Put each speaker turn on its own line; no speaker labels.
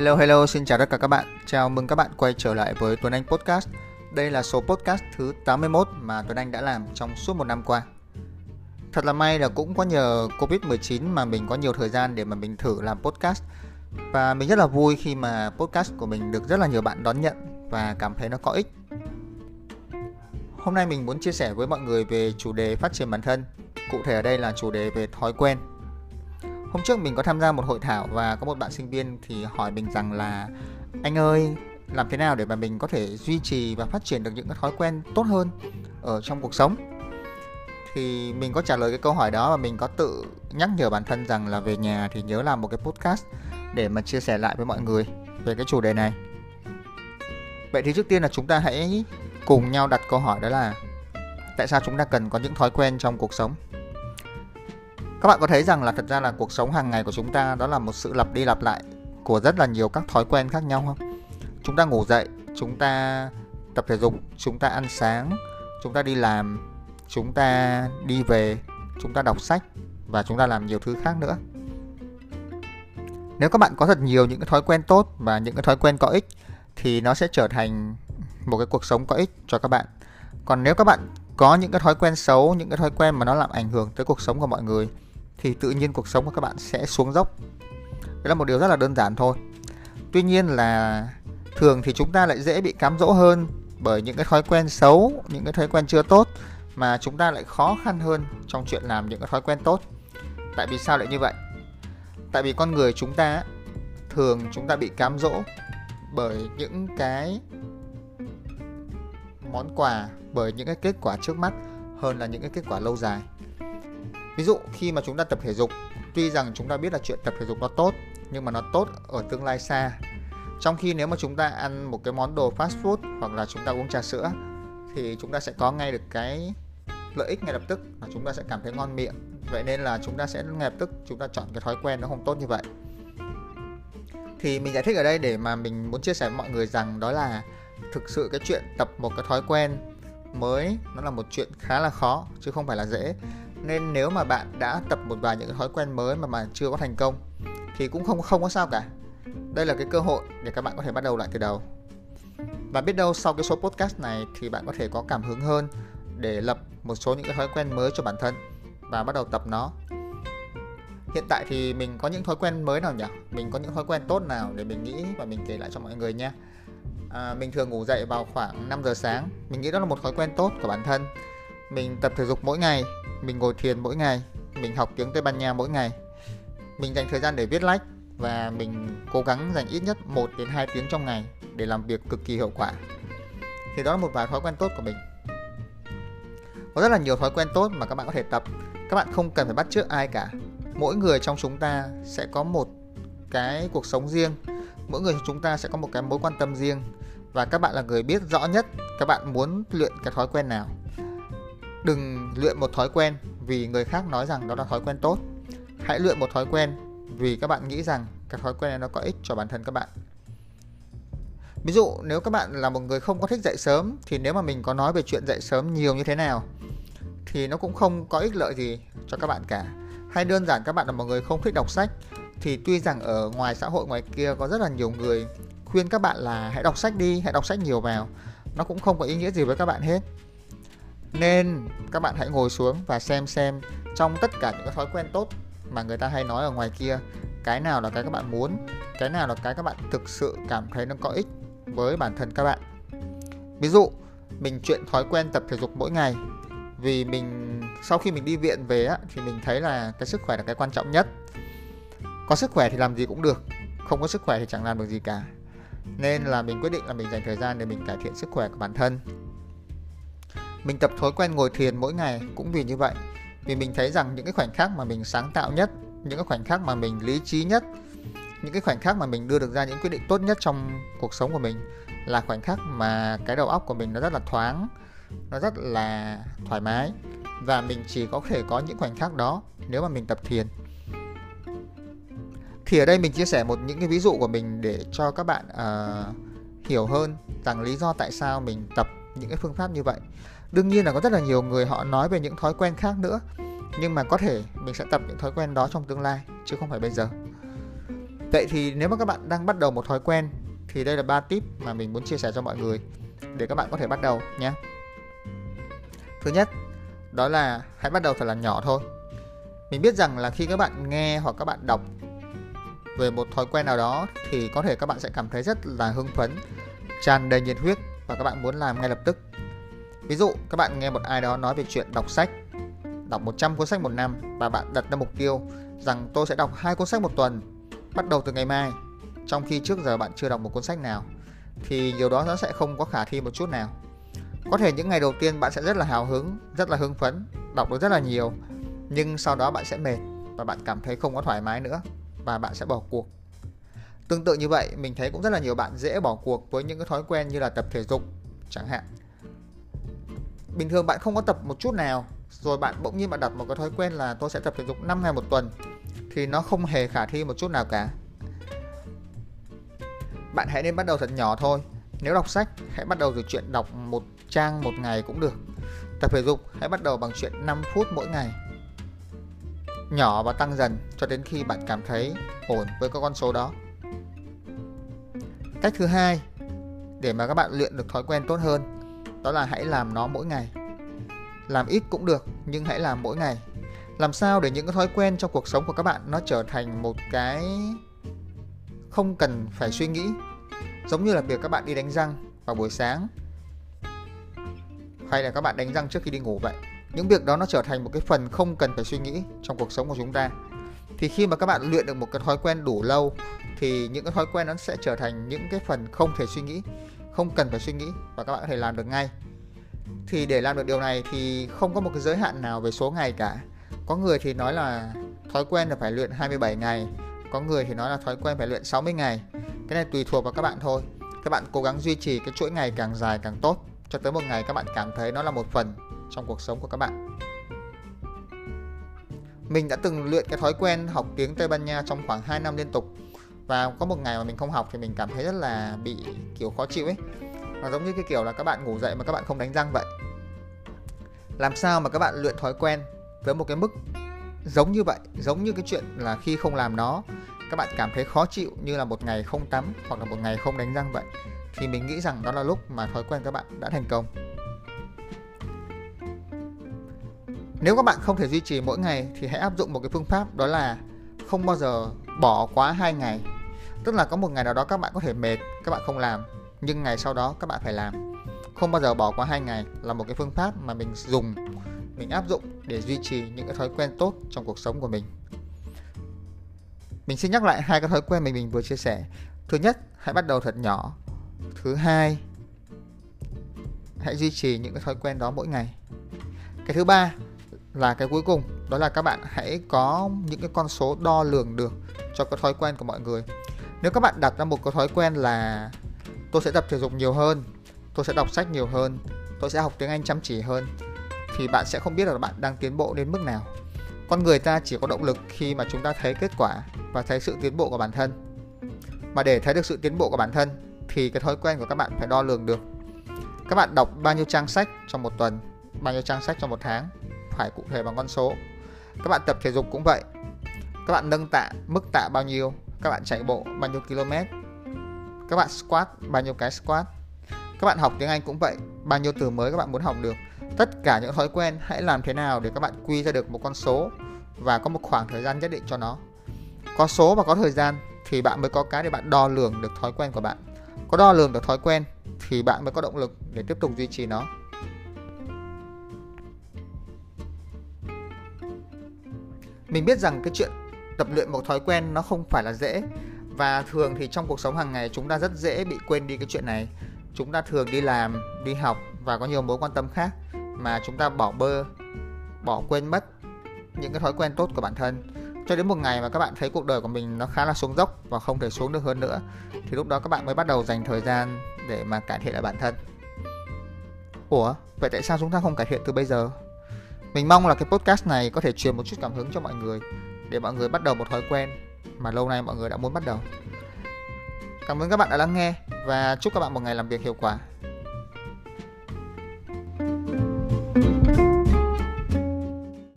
Hello hello, xin chào tất cả các bạn. Chào mừng các bạn quay trở lại với Tuấn Anh Podcast. Đây là số podcast thứ 81 mà Tuấn Anh đã làm trong suốt một năm qua. Thật là may là cũng có nhờ Covid-19 mà mình có nhiều thời gian để mà mình thử làm podcast. Và mình rất là vui khi mà podcast của mình được rất là nhiều bạn đón nhận và cảm thấy nó có ích. Hôm nay mình muốn chia sẻ với mọi người về chủ đề phát triển bản thân. Cụ thể ở đây là chủ đề về thói quen Hôm trước mình có tham gia một hội thảo và có một bạn sinh viên thì hỏi mình rằng là, anh ơi, làm thế nào để mà mình có thể duy trì và phát triển được những cái thói quen tốt hơn ở trong cuộc sống? Thì mình có trả lời cái câu hỏi đó và mình có tự nhắc nhở bản thân rằng là về nhà thì nhớ làm một cái podcast để mà chia sẻ lại với mọi người về cái chủ đề này. Vậy thì trước tiên là chúng ta hãy cùng nhau đặt câu hỏi đó là, tại sao chúng ta cần có những thói quen trong cuộc sống? Các bạn có thấy rằng là thật ra là cuộc sống hàng ngày của chúng ta đó là một sự lặp đi lặp lại của rất là nhiều các thói quen khác nhau không? Chúng ta ngủ dậy, chúng ta tập thể dục, chúng ta ăn sáng, chúng ta đi làm, chúng ta đi về, chúng ta đọc sách và chúng ta làm nhiều thứ khác nữa. Nếu các bạn có thật nhiều những cái thói quen tốt và những cái thói quen có ích thì nó sẽ trở thành một cái cuộc sống có ích cho các bạn. Còn nếu các bạn có những cái thói quen xấu, những cái thói quen mà nó làm ảnh hưởng tới cuộc sống của mọi người thì tự nhiên cuộc sống của các bạn sẽ xuống dốc. Đấy là một điều rất là đơn giản thôi. Tuy nhiên là thường thì chúng ta lại dễ bị cám dỗ hơn bởi những cái thói quen xấu, những cái thói quen chưa tốt mà chúng ta lại khó khăn hơn trong chuyện làm những cái thói quen tốt. Tại vì sao lại như vậy? Tại vì con người chúng ta thường chúng ta bị cám dỗ bởi những cái món quà, bởi những cái kết quả trước mắt hơn là những cái kết quả lâu dài. Ví dụ khi mà chúng ta tập thể dục, tuy rằng chúng ta biết là chuyện tập thể dục nó tốt, nhưng mà nó tốt ở tương lai xa. Trong khi nếu mà chúng ta ăn một cái món đồ fast food hoặc là chúng ta uống trà sữa thì chúng ta sẽ có ngay được cái lợi ích ngay lập tức là chúng ta sẽ cảm thấy ngon miệng. Vậy nên là chúng ta sẽ ngay lập tức chúng ta chọn cái thói quen nó không tốt như vậy. Thì mình giải thích ở đây để mà mình muốn chia sẻ với mọi người rằng đó là thực sự cái chuyện tập một cái thói quen mới, nó là một chuyện khá là khó, chứ không phải là dễ. Nên nếu mà bạn đã tập một vài những thói quen mới mà mà chưa có thành công, thì cũng không không có sao cả. Đây là cái cơ hội để các bạn có thể bắt đầu lại từ đầu. Và biết đâu sau cái số podcast này thì bạn có thể có cảm hứng hơn để lập một số những cái thói quen mới cho bản thân và bắt đầu tập nó. Hiện tại thì mình có những thói quen mới nào nhỉ? Mình có những thói quen tốt nào để mình nghĩ và mình kể lại cho mọi người nha à, mình thường ngủ dậy vào khoảng 5 giờ sáng. Mình nghĩ đó là một thói quen tốt của bản thân. Mình tập thể dục mỗi ngày mình ngồi thiền mỗi ngày mình học tiếng tây ban nha mỗi ngày. Mình dành thời gian để viết lách và mình cố gắng dành ít nhất 1 đến 2 tiếng trong ngày để làm việc cực kỳ hiệu quả. Thì đó là một vài thói quen tốt của mình. Có rất là nhiều thói quen tốt mà các bạn có thể tập. Các bạn không cần phải bắt chước ai cả. Mỗi người trong chúng ta sẽ có một cái cuộc sống riêng. Mỗi người chúng ta sẽ có một cái mối quan tâm riêng và các bạn là người biết rõ nhất các bạn muốn luyện cái thói quen nào. Đừng luyện một thói quen vì người khác nói rằng đó là thói quen tốt. Hãy luyện một thói quen vì các bạn nghĩ rằng cái thói quen này nó có ích cho bản thân các bạn. Ví dụ, nếu các bạn là một người không có thích dậy sớm, thì nếu mà mình có nói về chuyện dậy sớm nhiều như thế nào, thì nó cũng không có ích lợi gì cho các bạn cả. Hay đơn giản, các bạn là một người không thích đọc sách, thì tuy rằng ở ngoài xã hội ngoài kia có rất là nhiều người khuyên các bạn là hãy đọc sách đi hãy đọc sách nhiều vào. Nó cũng không có ý nghĩa gì với các bạn hết. Nên các bạn hãy ngồi xuống và xem xem trong tất cả những cái thói quen tốt mà người ta hay nói ở ngoài kia cái nào là cái các bạn muốn cái nào là cái các bạn thực sự cảm thấy nó có ích với bản thân các bạn. Ví dụ mình chuyện thói quen tập thể dục mỗi ngày vì mình sau khi mình đi viện về á, thì mình thấy là cái sức khỏe là cái quan trọng nhất. Có sức khỏe thì làm gì cũng được không có sức khỏe thì chẳng làm được gì cả nên là mình quyết định là mình dành thời gian để mình cải thiện sức khỏe của bản thân. Mình tập thói quen ngồi thiền mỗi ngày cũng vì như vậy, vì mình thấy rằng những cái khoảnh khắc mà mình sáng tạo nhất, những cái khoảnh khắc mà mình lý trí nhất, những cái khoảnh khắc mà mình đưa được ra những quyết định tốt nhất trong cuộc sống của mình là khoảnh khắc mà cái đầu óc của mình nó rất là thoáng, nó rất là thoải mái. Và mình chỉ có thể có những khoảnh khắc đó nếu mà mình tập thiền thì ở đây mình chia sẻ một những cái ví dụ của mình để cho các bạn uh, hiểu hơn rằng lý do tại sao mình tập những cái phương pháp như vậy đương nhiên là có rất là nhiều người họ nói về những thói quen khác nữa nhưng mà có thể mình sẽ tập những thói quen đó trong tương lai chứ không phải bây giờ Vậy thì nếu mà các bạn đang bắt đầu một thói quen thì đây là ba tip mà mình muốn chia sẻ cho mọi người để các bạn có thể bắt đầu nhé. Thứ nhất, đó là hãy bắt đầu thật là nhỏ thôi. Mình biết rằng là khi các bạn nghe hoặc các bạn đọc về một thói quen nào đó thì có thể các bạn sẽ cảm thấy rất là hưng phấn, tràn đầy nhiệt huyết và các bạn muốn làm ngay lập tức. Ví dụ các bạn nghe một ai đó nói về chuyện đọc sách, đọc 100 cuốn sách một năm và bạn đặt ra mục tiêu rằng tôi sẽ đọc hai cuốn sách một tuần bắt đầu từ ngày mai trong khi trước giờ bạn chưa đọc một cuốn sách nào thì điều đó nó sẽ không có khả thi một chút nào. Có thể những ngày đầu tiên bạn sẽ rất là hào hứng, rất là hưng phấn, đọc được rất là nhiều nhưng sau đó bạn sẽ mệt và bạn cảm thấy không có thoải mái nữa và bạn sẽ bỏ cuộc. Tương tự như vậy, mình thấy cũng rất là nhiều bạn dễ bỏ cuộc với những cái thói quen như là tập thể dục chẳng hạn. Bình thường bạn không có tập một chút nào, rồi bạn bỗng nhiên bạn đặt một cái thói quen là tôi sẽ tập thể dục 5 ngày một tuần thì nó không hề khả thi một chút nào cả. Bạn hãy nên bắt đầu thật nhỏ thôi. Nếu đọc sách, hãy bắt đầu từ chuyện đọc một trang một ngày cũng được. Tập thể dục, hãy bắt đầu bằng chuyện 5 phút mỗi ngày nhỏ và tăng dần cho đến khi bạn cảm thấy ổn với các con số đó. Cách thứ hai để mà các bạn luyện được thói quen tốt hơn, đó là hãy làm nó mỗi ngày. Làm ít cũng được, nhưng hãy làm mỗi ngày. Làm sao để những cái thói quen trong cuộc sống của các bạn nó trở thành một cái không cần phải suy nghĩ. Giống như là việc các bạn đi đánh răng vào buổi sáng, hay là các bạn đánh răng trước khi đi ngủ vậy những việc đó nó trở thành một cái phần không cần phải suy nghĩ trong cuộc sống của chúng ta. Thì khi mà các bạn luyện được một cái thói quen đủ lâu, thì những cái thói quen nó sẽ trở thành những cái phần không thể suy nghĩ, không cần phải suy nghĩ và các bạn có thể làm được ngay. Thì để làm được điều này thì không có một cái giới hạn nào về số ngày cả. Có người thì nói là thói quen là phải luyện 27 ngày, có người thì nói là thói quen phải luyện 60 ngày. Cái này tùy thuộc vào các bạn thôi. Các bạn cố gắng duy trì cái chuỗi ngày càng dài càng tốt, cho tới một ngày các bạn cảm thấy nó là một phần trong cuộc sống của các bạn. Mình đã từng luyện cái thói quen học tiếng Tây Ban Nha trong khoảng 2 năm liên tục và có một ngày mà mình không học thì mình cảm thấy rất là bị kiểu khó chịu ấy. Nó giống như cái kiểu là các bạn ngủ dậy mà các bạn không đánh răng vậy. Làm sao mà các bạn luyện thói quen với một cái mức giống như vậy, giống như cái chuyện là khi không làm nó các bạn cảm thấy khó chịu như là một ngày không tắm hoặc là một ngày không đánh răng vậy thì mình nghĩ rằng đó là lúc mà thói quen các bạn đã thành công. Nếu các bạn không thể duy trì mỗi ngày thì hãy áp dụng một cái phương pháp đó là không bao giờ bỏ quá hai ngày. Tức là có một ngày nào đó các bạn có thể mệt, các bạn không làm, nhưng ngày sau đó các bạn phải làm. Không bao giờ bỏ quá hai ngày là một cái phương pháp mà mình dùng, mình áp dụng để duy trì những cái thói quen tốt trong cuộc sống của mình. Mình xin nhắc lại hai cái thói quen mình mình vừa chia sẻ. Thứ nhất, hãy bắt đầu thật nhỏ. Thứ hai, hãy duy trì những cái thói quen đó mỗi ngày. Cái thứ ba là cái cuối cùng. Đó là các bạn hãy có những cái con số đo lường được cho cái thói quen của mọi người. Nếu các bạn đặt ra một cái thói quen là tôi sẽ tập thể dục nhiều hơn, tôi sẽ đọc sách nhiều hơn, tôi sẽ học tiếng anh chăm chỉ hơn thì bạn sẽ không biết là bạn đang tiến bộ đến mức nào. Con người ta chỉ có động lực khi mà chúng ta thấy kết quả và thấy sự tiến bộ của bản thân. Mà để thấy được sự tiến bộ của bản thân thì cái thói quen của các bạn phải đo lường được. Các bạn đọc bao nhiêu trang sách trong một tuần, bao nhiêu trang sách trong một tháng? Phải cụ thể bằng con số. Các bạn tập thể dục cũng vậy. Các bạn nâng tạ, mức tạ bao nhiêu, các bạn chạy bộ bao nhiêu km, các bạn squat bao nhiêu cái squat. Các bạn học tiếng Anh cũng vậy, bao nhiêu từ mới các bạn muốn học được. Tất cả những thói quen hãy làm thế nào để các bạn quy ra được một con số và có một khoảng thời gian nhất định cho nó. Có số và có thời gian thì bạn mới có cái để bạn đo lường được thói quen của bạn. Có đo lường được thói quen thì bạn mới có động lực để tiếp tục duy trì nó. Mình biết rằng cái chuyện tập luyện một thói quen nó không phải là dễ. Và thường thì trong cuộc sống hàng ngày chúng ta rất dễ bị quên đi cái chuyện này. Chúng ta thường đi làm, đi học và có nhiều mối quan tâm khác mà chúng ta bỏ bơ, bỏ quên mất những cái thói quen tốt của bản thân. Cho đến một ngày mà các bạn thấy cuộc đời của mình nó khá là xuống dốc và không thể xuống được hơn nữa, thì lúc đó các bạn mới bắt đầu dành thời gian để mà cải thiện lại bản thân. Ủa, vậy tại sao chúng ta không cải thiện từ bây giờ? Mình mong là cái podcast này có thể truyền một chút cảm hứng cho mọi người, để mọi người bắt đầu một thói quen mà lâu nay mọi người đã muốn bắt đầu. Cảm ơn các bạn đã lắng nghe, và chúc các bạn một ngày làm việc hiệu quả.